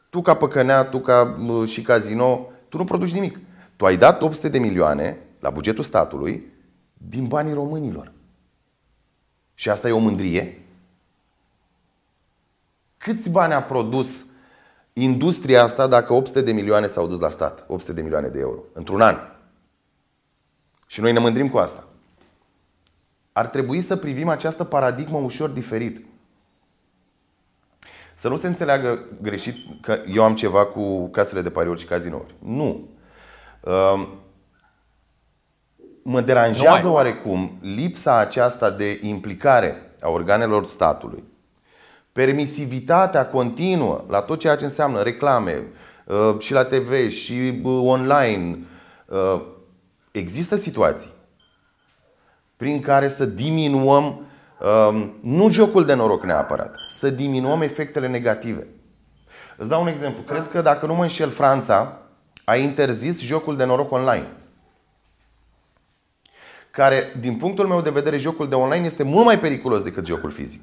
Tu ca păcănea, tu ca și casino, tu nu produci nimic. Tu ai dat 800 de milioane la bugetul statului din banii românilor. Și asta e o mândrie? Câți bani a produs industria asta dacă 800 de milioane s-au dus la stat? 800 de milioane de euro. Într-un an. Și noi ne mândrim cu asta. Ar trebui să privim această paradigmă ușor diferit. Să nu se înțeleagă greșit că eu am ceva cu casele de pariuri și cazinouri. Nu. Ehm, mă deranjează oarecum lipsa aceasta de implicare a organelor statului, permisivitatea continuă la tot ceea ce înseamnă reclame uh, și la TV și uh, online. Uh, există situații prin care să diminuăm um, nu jocul de noroc neapărat, să diminuăm efectele negative. Îți dau un exemplu. Cred că, dacă nu mă înșel, Franța a interzis jocul de noroc online. Care, din punctul meu de vedere, jocul de online este mult mai periculos decât jocul fizic.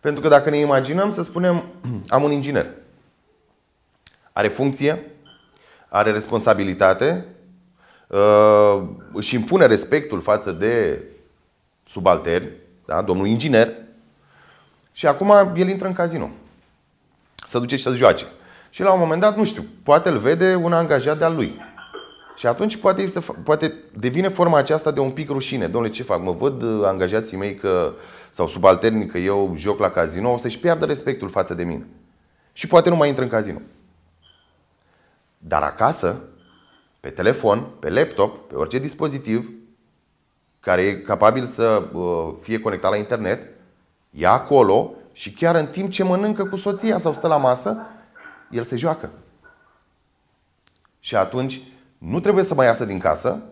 Pentru că dacă ne imaginăm, să spunem, am un inginer. Are funcție, are responsabilitate, uh, își impune respectul față de subalterni, da? domnul inginer, și acum el intră în casino. Să duce și să joace. Și la un moment dat, nu știu, poate îl vede un angajat de-al lui. Și atunci poate, să, poate devine forma aceasta de un pic rușine. Domnule, ce fac? Mă văd uh, angajații mei că, sau subalterni că eu joc la casino, o să-și piardă respectul față de mine. Și poate nu mai intră în casino. Dar acasă, pe telefon, pe laptop, pe orice dispozitiv care e capabil să uh, fie conectat la internet, ia acolo și chiar în timp ce mănâncă cu soția sau stă la masă, el se joacă. Și atunci nu trebuie să mai iasă din casă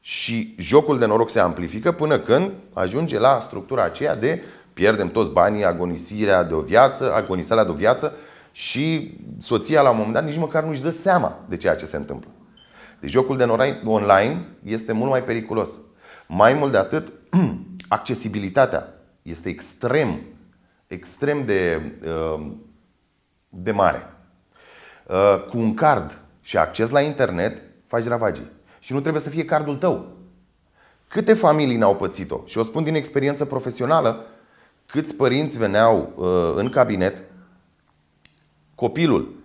și jocul de noroc se amplifică până când ajunge la structura aceea de pierdem toți banii, agonisirea de o viață, agonisarea de o viață și soția la un moment dat nici măcar nu-și dă seama de ceea ce se întâmplă. Deci jocul de online este mult mai periculos. Mai mult de atât, accesibilitatea este extrem, extrem de, uh, de mare. Uh, cu un card și acces la internet, faci ravagii. Și nu trebuie să fie cardul tău. Câte familii n-au pățit-o? Și o spun din experiență profesională, câți părinți veneau uh, în cabinet, copilul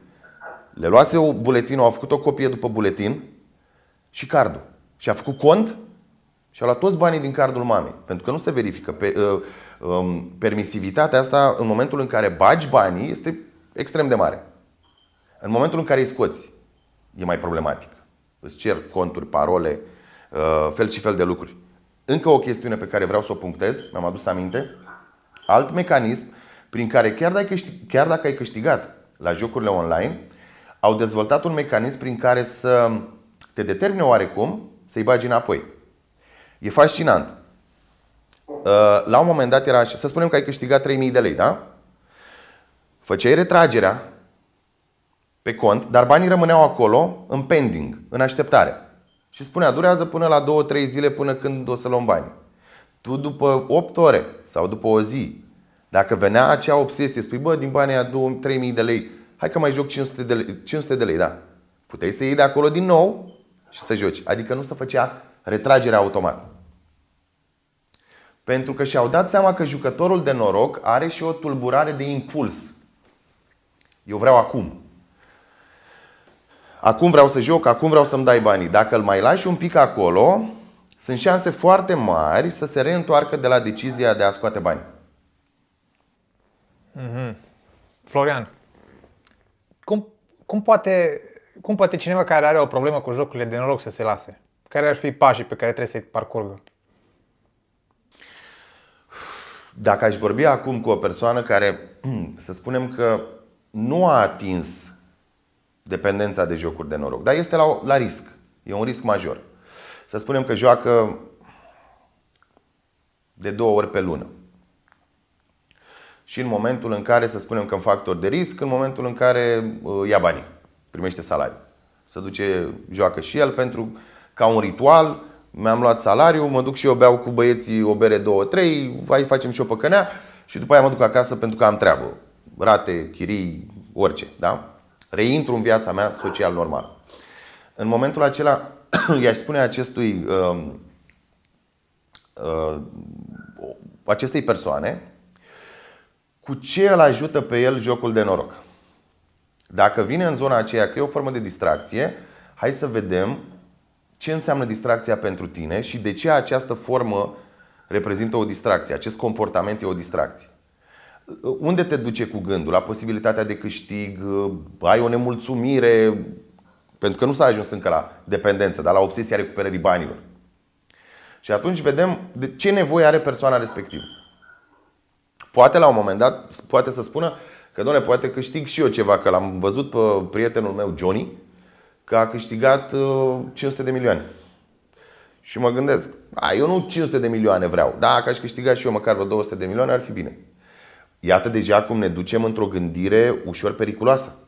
le luase o buletin, au făcut o copie după buletin și cardul. Și a făcut cont și a luat toți banii din cardul mamei. Pentru că nu se verifică. Pe, uh, um, permisivitatea asta, în momentul în care bagi banii, este extrem de mare. În momentul în care îi scoți, e mai problematic. Îți cer conturi, parole, uh, fel și fel de lucruri. Încă o chestiune pe care vreau să o punctez, mi-am adus aminte. Alt mecanism prin care chiar dacă, ai câștigat, chiar dacă ai câștigat la jocurile online, au dezvoltat un mecanism prin care să te determine oarecum să-i bagi înapoi. E fascinant. Uh, la un moment dat era așa, să spunem că ai câștigat 3000 de lei, da? Făceai retragerea pe cont, dar banii rămâneau acolo în pending, în așteptare. Și spunea, durează până la 2-3 zile până când o să luăm bani. Tu după 8 ore sau după o zi, dacă venea acea obsesie, spui, bă, din banii aia 3000 de lei, hai că mai joc 500 de lei, 500 de lei, da. Puteai să iei de acolo din nou și să joci. Adică nu se făcea retragerea automată. Pentru că și-au dat seama că jucătorul de noroc are și o tulburare de impuls. Eu vreau acum. Acum vreau să joc, acum vreau să-mi dai banii. Dacă îl mai lași un pic acolo, sunt șanse foarte mari să se reîntoarcă de la decizia de a scoate bani. Mm-hmm. Florian, cum, cum, poate, cum poate cineva care are o problemă cu jocurile de noroc să se lase? Care ar fi pașii pe care trebuie să-i parcurgă? dacă aș vorbi acum cu o persoană care, să spunem că nu a atins dependența de jocuri de noroc, dar este la, la risc, e un risc major. Să spunem că joacă de două ori pe lună. Și în momentul în care, să spunem că în factor de risc, în momentul în care uh, ia banii, primește salariu. Să duce, joacă și el pentru ca un ritual, mi-am luat salariu, mă duc și eu beau cu băieții o bere, două, trei, vai facem și o păcănea și după aia mă duc acasă pentru că am treabă. Rate, chirii, orice, da? Reintru în viața mea social normală. În momentul acela, i-aș spune acestui uh, uh, acestei persoane cu ce îl ajută pe el jocul de noroc. Dacă vine în zona aceea că e o formă de distracție, hai să vedem ce înseamnă distracția pentru tine și de ce această formă reprezintă o distracție, acest comportament e o distracție. Unde te duce cu gândul? La posibilitatea de câștig, ai o nemulțumire, pentru că nu s-a ajuns încă la dependență, dar la obsesia recuperării banilor. Și atunci vedem de ce nevoie are persoana respectivă. Poate la un moment dat, poate să spună că, doamne, poate câștig și eu ceva, că l-am văzut pe prietenul meu, Johnny, că a câștigat 500 uh, de milioane. Și mă gândesc, a, eu nu 500 de milioane vreau. Dacă aș câștiga și eu măcar vreo 200 de milioane, ar fi bine. Iată deja cum ne ducem într-o gândire ușor periculoasă.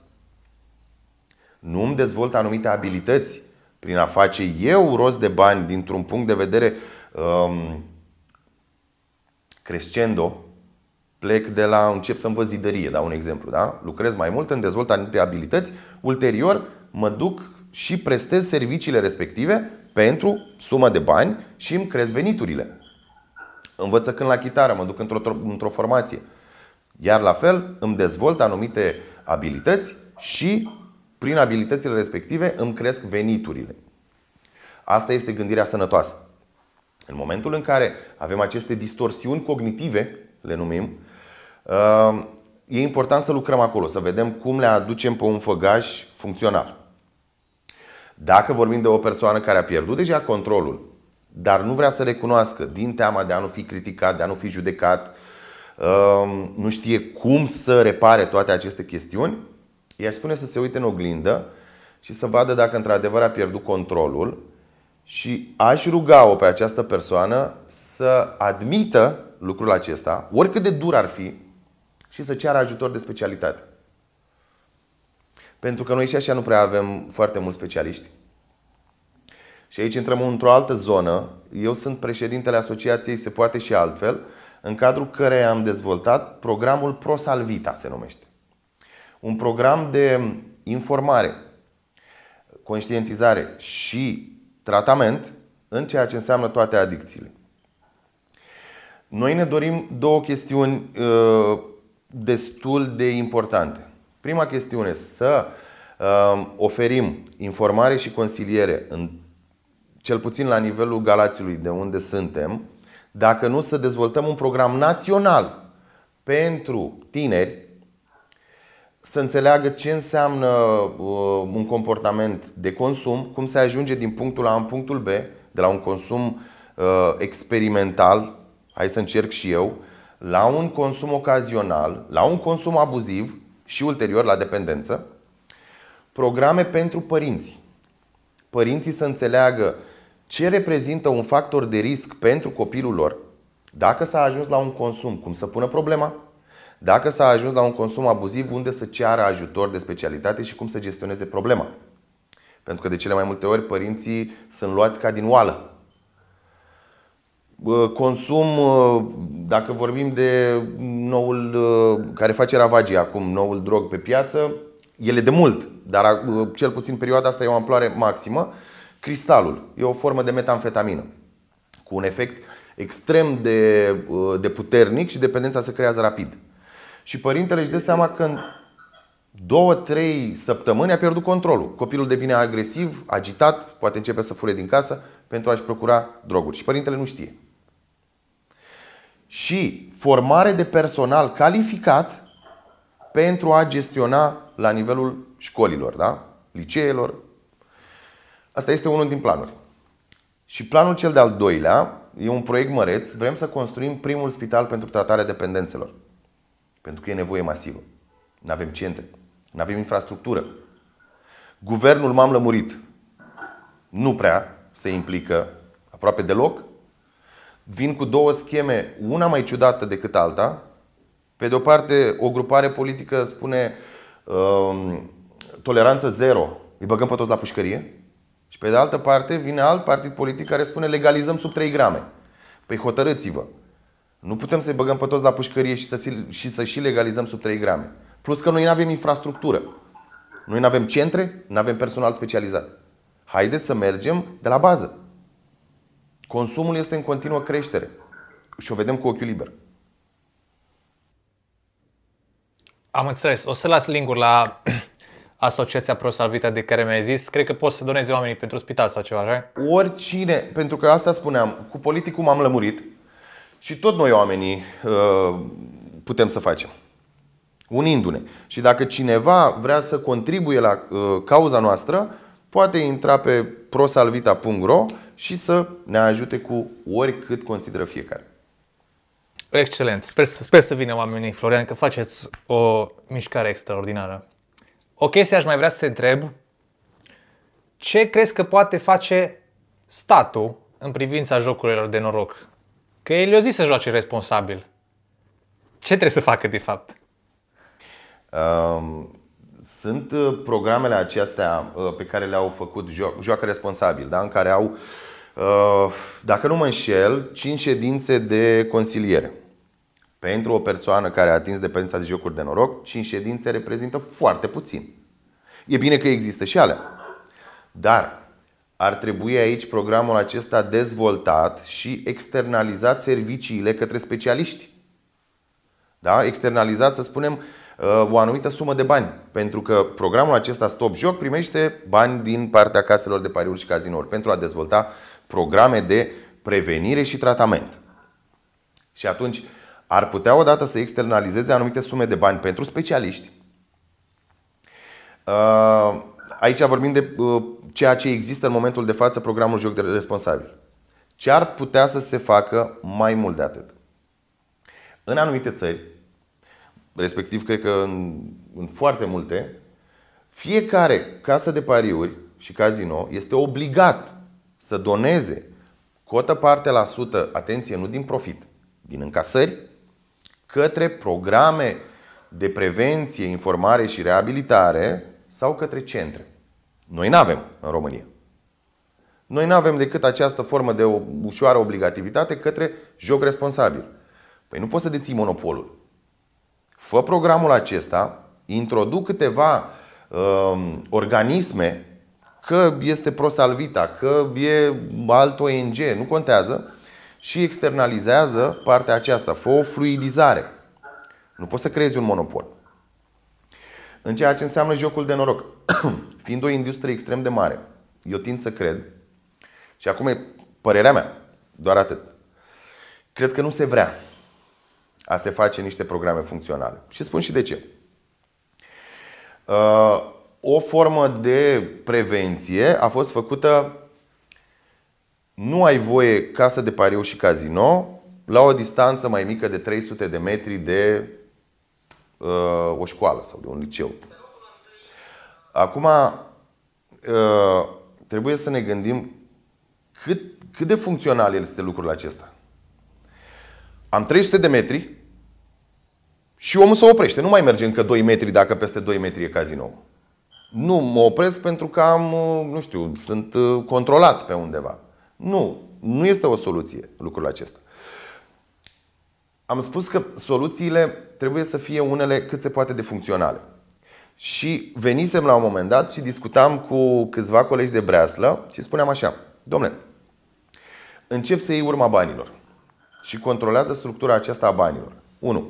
Nu îmi dezvolt anumite abilități prin a face eu rost de bani dintr-un punct de vedere um, crescendo, plec de la, încep să învăț zidărie, da, un exemplu, da? Lucrez mai mult, îmi dezvolt anumite abilități, ulterior mă duc și prestez serviciile respective pentru sumă de bani și îmi cresc veniturile. Învăț când la chitară, mă duc într-o, într-o formație. Iar la fel îmi dezvolt anumite abilități și prin abilitățile respective îmi cresc veniturile. Asta este gândirea sănătoasă. În momentul în care avem aceste distorsiuni cognitive, le numim, uh, e important să lucrăm acolo, să vedem cum le aducem pe un făgaș funcțional. Dacă vorbim de o persoană care a pierdut deja controlul, dar nu vrea să recunoască din teama de a nu fi criticat, de a nu fi judecat, uh, nu știe cum să repare toate aceste chestiuni, i-aș spune să se uite în oglindă și să vadă dacă într-adevăr a pierdut controlul și aș ruga-o pe această persoană să admită lucrul acesta, oricât de dur ar fi, și să ceară ajutor de specialitate. Pentru că noi și așa nu prea avem foarte mulți specialiști. Și aici intrăm într-o altă zonă. Eu sunt președintele asociației Se Poate și Altfel, în cadrul căreia am dezvoltat programul ProSalvita, se numește. Un program de informare, conștientizare și tratament în ceea ce înseamnă toate adicțiile. Noi ne dorim două chestiuni uh, destul de importante. Prima chestiune, să uh, oferim informare și consiliere, în, cel puțin la nivelul Galațiului, de unde suntem, dacă nu să dezvoltăm un program național pentru tineri să înțeleagă ce înseamnă uh, un comportament de consum, cum se ajunge din punctul A în punctul B, de la un consum uh, experimental, hai să încerc și eu, la un consum ocazional, la un consum abuziv și ulterior la dependență. Programe pentru părinți. Părinții să înțeleagă ce reprezintă un factor de risc pentru copilul lor, dacă s-a ajuns la un consum, cum să pună problema, dacă s-a ajuns la un consum abuziv, unde să ceară ajutor de specialitate și cum să gestioneze problema. Pentru că de cele mai multe ori părinții sunt luați ca din oală. Consum, dacă vorbim de noul care face ravagii acum, noul drog pe piață, ele de mult, dar cel puțin perioada asta e o amploare maximă. Cristalul e o formă de metamfetamină cu un efect extrem de, de puternic și dependența se creează rapid. Și părintele își dă seama că în două, trei săptămâni a pierdut controlul. Copilul devine agresiv, agitat, poate începe să fure din casă pentru a-și procura droguri. Și părintele nu știe. Și formare de personal calificat pentru a gestiona la nivelul școlilor, da? liceelor. Asta este unul din planuri. Și planul cel de-al doilea e un proiect măreț, vrem să construim primul spital pentru tratarea dependențelor. Pentru că e nevoie masivă. Nu avem centre, nu avem infrastructură. Guvernul m-am lămurit. Nu prea se implică aproape deloc. Vin cu două scheme, una mai ciudată decât alta. Pe de o parte, o grupare politică spune um, toleranță zero, îi băgăm pe toți la pușcărie. Și pe de altă parte vine alt partid politic care spune legalizăm sub 3 grame. Păi hotărâți-vă. Nu putem să-i băgăm pe toți la pușcărie și să, și să și legalizăm sub 3 grame. Plus că noi nu avem infrastructură. Noi nu avem centre, nu avem personal specializat. Haideți să mergem de la bază. Consumul este în continuă creștere și o vedem cu ochiul liber. Am înțeles. O să las link la Asociația ProSalvita de care mi-ai zis, cred că poți să donezi oamenii pentru spital sau ceva, așa? Oricine, pentru că asta spuneam, cu politicul m-am lămurit și tot noi oamenii uh, putem să facem. Unindu-ne. Și dacă cineva vrea să contribuie la uh, cauza noastră, poate intra pe prosalvita.ro și să ne ajute cu oricât consideră fiecare. Excelent. Sper, sper să vină oamenii, Florian, că faceți o mișcare extraordinară. O chestie aș mai vrea să te întreb. Ce crezi că poate face statul în privința jocurilor de noroc? Că el i-a zis să joace responsabil. Ce trebuie să facă de fapt? Um, sunt uh, programele acestea uh, pe care le-au făcut Joacă Responsabil, da? în care au, uh, dacă nu mă înșel, 5 ședințe de consiliere. Pentru o persoană care a atins dependența de jocuri de noroc, 5 ședințe reprezintă foarte puțin. E bine că există și alea. Dar ar trebui aici programul acesta dezvoltat și externalizat serviciile către specialiști. Da? Externalizat, să spunem, uh, o anumită sumă de bani. Pentru că programul acesta Stop Joc primește bani din partea caselor de pariuri și cazinouri pentru a dezvolta programe de prevenire și tratament. Și atunci ar putea odată să externalizeze anumite sume de bani pentru specialiști. Uh, aici vorbim de uh, ceea ce există în momentul de față, programul Joc de Responsabil. Ce ar putea să se facă mai mult de atât? În anumite țări, respectiv cred că în, în foarte multe, fiecare casă de pariuri și casino este obligat să doneze cotă parte la sută, atenție, nu din profit, din încasări, către programe de prevenție, informare și reabilitare sau către centre. Noi nu avem în România. Noi nu avem decât această formă de o ușoară obligativitate către joc responsabil. Păi nu poți să deții monopolul. Fă programul acesta, introduc câteva uh, organisme, că este ProSalvita, că e alt ONG, nu contează, și externalizează partea aceasta. Fă o fluidizare. Nu poți să creezi un monopol. În ceea ce înseamnă jocul de noroc, fiind o industrie extrem de mare, eu tind să cred, și acum e părerea mea, doar atât, cred că nu se vrea a se face niște programe funcționale. Și spun și de ce. Uh, o formă de prevenție a fost făcută nu ai voie casă de pariu și casino la o distanță mai mică de 300 de metri de uh, o școală sau de un liceu. Acum, uh, trebuie să ne gândim cât, cât de funcțional este lucrul acesta. Am 300 de metri și omul se oprește. Nu mai merge încă 2 metri dacă peste 2 metri e cazinou. Nu mă opresc pentru că am, uh, nu știu, sunt uh, controlat pe undeva. Nu, nu este o soluție lucrul acesta. Am spus că soluțiile trebuie să fie unele cât se poate de funcționale. Și venisem la un moment dat și discutam cu câțiva colegi de breaslă și spuneam așa, domnule, încep să iei urma banilor și controlează structura aceasta a banilor. 1.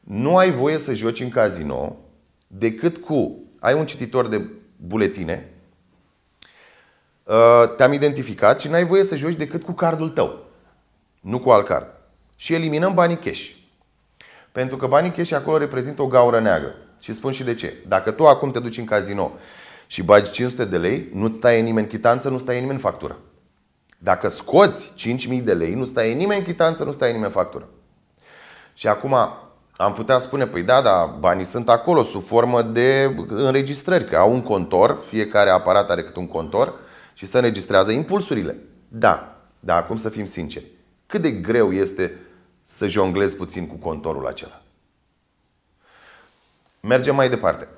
Nu ai voie să joci în casino decât cu ai un cititor de buletine, uh, te-am identificat și n-ai voie să joci decât cu cardul tău, nu cu alt card. Și eliminăm banii cash. Pentru că banii cash acolo reprezintă o gaură neagră. Și spun și de ce. Dacă tu acum te duci în casino și bagi 500 de lei, nu-ți stai nimeni chitanță, nu stai nimeni factură. Dacă scoți 5.000 de lei, nu stai nimeni în chitanță, nu stai nimeni în factură. Și acum am putea spune, păi da, da, banii sunt acolo sub formă de înregistrări, că au un contor, fiecare aparat are cât un contor și se înregistrează impulsurile. Da, dar acum să fim sinceri. Cât de greu este să jonglezi puțin cu contorul acela? Mergem mai departe.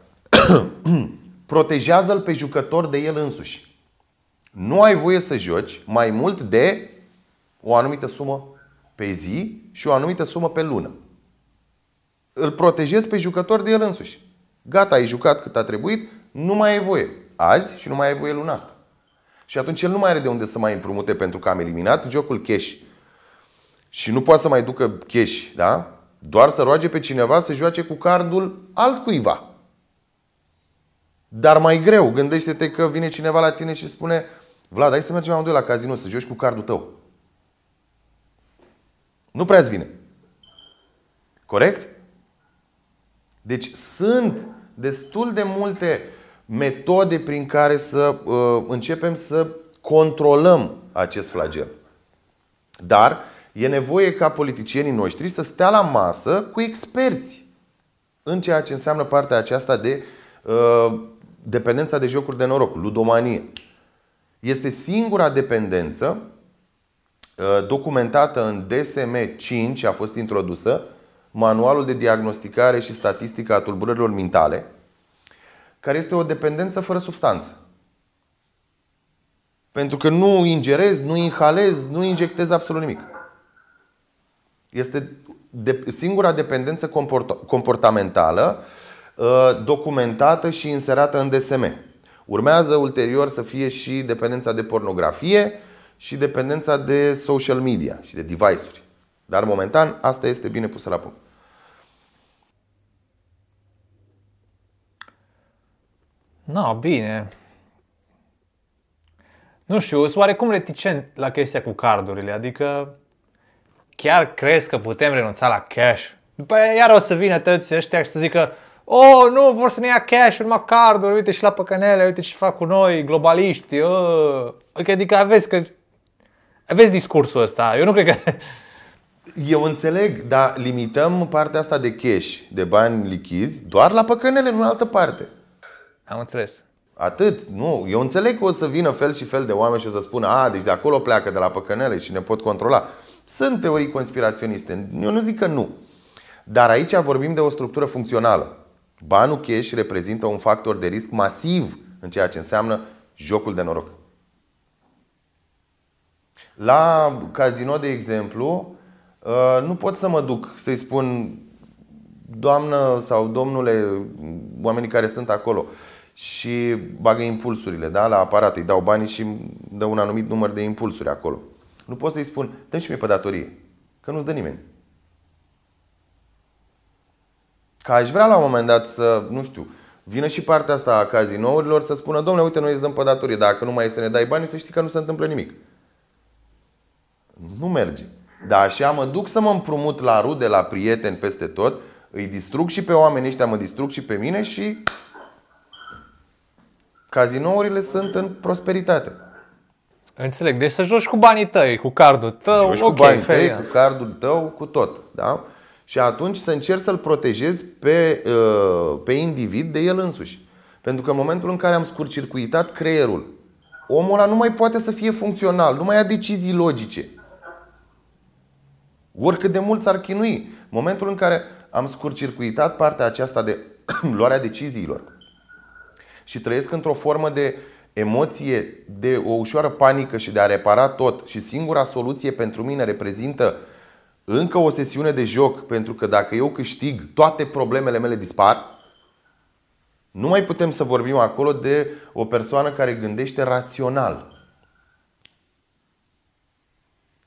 Protejează-l pe jucător de el însuși. Nu ai voie să joci mai mult de o anumită sumă pe zi și o anumită sumă pe lună. Îl protejezi pe jucător de el însuși. Gata, ai jucat cât a trebuit, nu mai ai voie. Azi și nu mai ai voie luna asta. Și atunci el nu mai are de unde să mai împrumute pentru că am eliminat jocul cash. Și nu poate să mai ducă cash, da? Doar să roage pe cineva să joace cu cardul altcuiva. Dar mai greu, gândește-te că vine cineva la tine și spune Vlad, hai să mergem amândoi la casino să joci cu cardul tău. Nu prea vine. Corect? Deci sunt destul de multe metode prin care să uh, începem să controlăm acest flagel. Dar e nevoie ca politicienii noștri să stea la masă cu experți în ceea ce înseamnă partea aceasta de uh, dependența de jocuri de noroc, ludomanie. Este singura dependență uh, documentată în DSM 5, a fost introdusă, Manualul de diagnosticare și statistică a tulburărilor mentale, care este o dependență fără substanță. Pentru că nu ingerezi, nu inhalezi, nu injectezi absolut nimic. Este de, singura dependență comportamentală uh, documentată și inserată în DSM. Urmează ulterior să fie și dependența de pornografie și dependența de social media și de device-uri. Dar momentan asta este bine pusă la punct. No, bine. Nu știu, sunt oarecum reticent la chestia cu cardurile, adică chiar crezi că putem renunța la cash? După aia iar o să vină toți ăștia și să zică Oh, nu, vor să ne ia cash, urma carduri, uite și la păcănele, uite ce fac cu noi, globaliști. Uh. Adică aveți că aveți discursul ăsta. Eu nu cred că eu înțeleg, dar limităm partea asta de cash, de bani lichizi, doar la păcănele, nu în altă parte. Am înțeles. Atât. Nu. Eu înțeleg că o să vină fel și fel de oameni și o să spună a, deci de acolo pleacă, de la păcănele și ne pot controla. Sunt teorii conspiraționiste. Eu nu zic că nu. Dar aici vorbim de o structură funcțională. Banul cash reprezintă un factor de risc masiv în ceea ce înseamnă jocul de noroc. La casino, de exemplu, uh, nu pot să mă duc să-i spun doamnă sau domnule, oamenii care sunt acolo, și bagă impulsurile da? la aparat, îi dau banii și dă un anumit număr de impulsuri acolo. Nu pot să-i spun, dă și mie pe datorie, că nu-ți dă nimeni. Că aș vrea la un moment dat să, nu știu, vină și partea asta a cazinourilor să spună, domnule, uite, noi îți dăm pe datorie, dacă nu mai e să ne dai bani, să știi că nu se întâmplă nimic. Nu merge. Dar așa mă duc să mă împrumut la rude, la prieteni, peste tot, îi distrug și pe oamenii ăștia, mă distrug și pe mine și Cazinourile sunt în prosperitate. Înțeleg. Deci să joci cu banii tăi, cu cardul tău. Joci okay, cu banii tăi, cu cardul tău, cu tot. Da? Și atunci să încerci să-l protejezi pe, uh, pe individ de el însuși. Pentru că în momentul în care am scurcircuitat creierul, omul ăla nu mai poate să fie funcțional, nu mai ia decizii logice. Oricât de mult s-ar chinui. În momentul în care am scurcircuitat partea aceasta de luarea deciziilor, și trăiesc într-o formă de emoție, de o ușoară panică și de a repara tot și singura soluție pentru mine reprezintă încă o sesiune de joc, pentru că dacă eu câștig, toate problemele mele dispar, nu mai putem să vorbim acolo de o persoană care gândește rațional.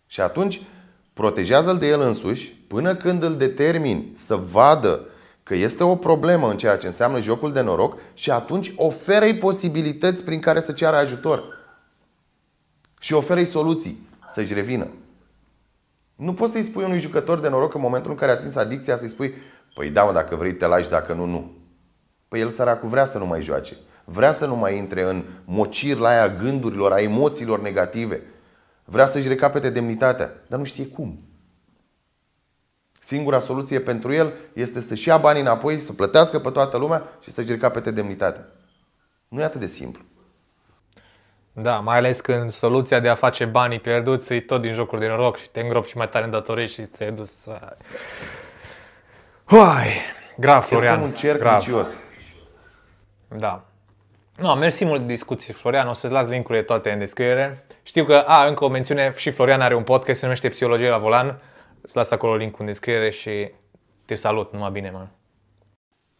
Și atunci protejează-l de el însuși până când îl determin să vadă că este o problemă în ceea ce înseamnă jocul de noroc și atunci oferă-i posibilități prin care să ceară ajutor. Și oferă-i soluții să-și revină. Nu poți să-i spui unui jucător de noroc în momentul în care a atins adicția să-i spui Păi da, mă, dacă vrei te lași, dacă nu, nu. Păi el săracul vrea să nu mai joace. Vrea să nu mai intre în mocir la aia gândurilor, a emoțiilor negative. Vrea să-și recapete demnitatea, dar nu știe cum. Singura soluție pentru el este să-și ia banii înapoi, să plătească pe toată lumea și să-și recapete demnitatea. Nu e atât de simplu. Da, mai ales când soluția de a face banii pierduți e tot din jocuri de noroc și te îngropi și mai tare în datorii și ți-ai dus... Uai, grav, Florian. Este un cerc grav. vicios. Da. Nu, mersi mult de discuții, Florian. O să-ți las linkurile toate în descriere. Știu că, a, încă o mențiune, și Florian are un podcast, se numește Psihologie la volan. Îți las acolo linkul în descriere și te salut, numai bine, mă.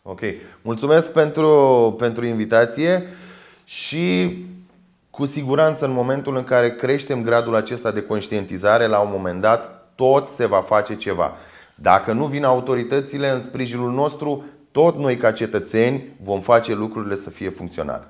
Ok. Mulțumesc pentru, pentru invitație și cu siguranță în momentul în care creștem gradul acesta de conștientizare, la un moment dat, tot se va face ceva. Dacă nu vin autoritățile în sprijinul nostru, tot noi ca cetățeni vom face lucrurile să fie funcționale.